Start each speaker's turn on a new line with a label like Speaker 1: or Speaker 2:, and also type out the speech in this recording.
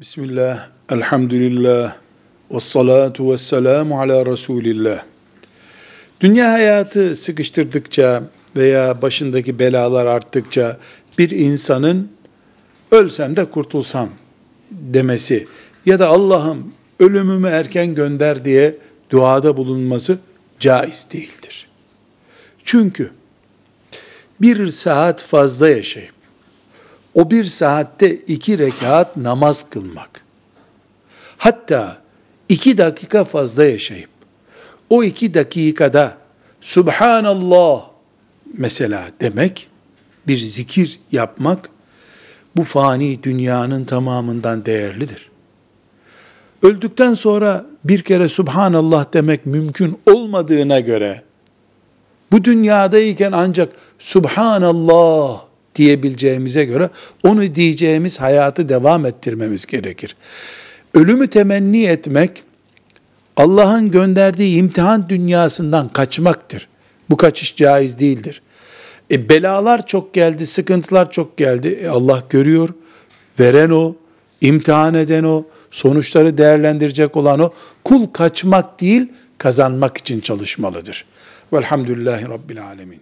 Speaker 1: Bismillah, elhamdülillah, ve salatu ve selamu ala Resulillah. Dünya hayatı sıkıştırdıkça veya başındaki belalar arttıkça bir insanın ölsem de kurtulsam demesi ya da Allah'ım ölümümü erken gönder diye duada bulunması caiz değildir. Çünkü bir saat fazla yaşayıp o bir saatte iki rekat namaz kılmak, hatta iki dakika fazla yaşayıp, o iki dakikada Subhanallah mesela demek, bir zikir yapmak, bu fani dünyanın tamamından değerlidir. Öldükten sonra bir kere Subhanallah demek mümkün olmadığına göre, bu dünyadayken ancak Subhanallah diyebileceğimize göre onu diyeceğimiz hayatı devam ettirmemiz gerekir. Ölümü temenni etmek Allah'ın gönderdiği imtihan dünyasından kaçmaktır. Bu kaçış caiz değildir. E belalar çok geldi, sıkıntılar çok geldi. E Allah görüyor. Veren o, imtihan eden o, sonuçları değerlendirecek olan o. Kul kaçmak değil, kazanmak için çalışmalıdır. Velhamdülillahi Rabbil Alemin.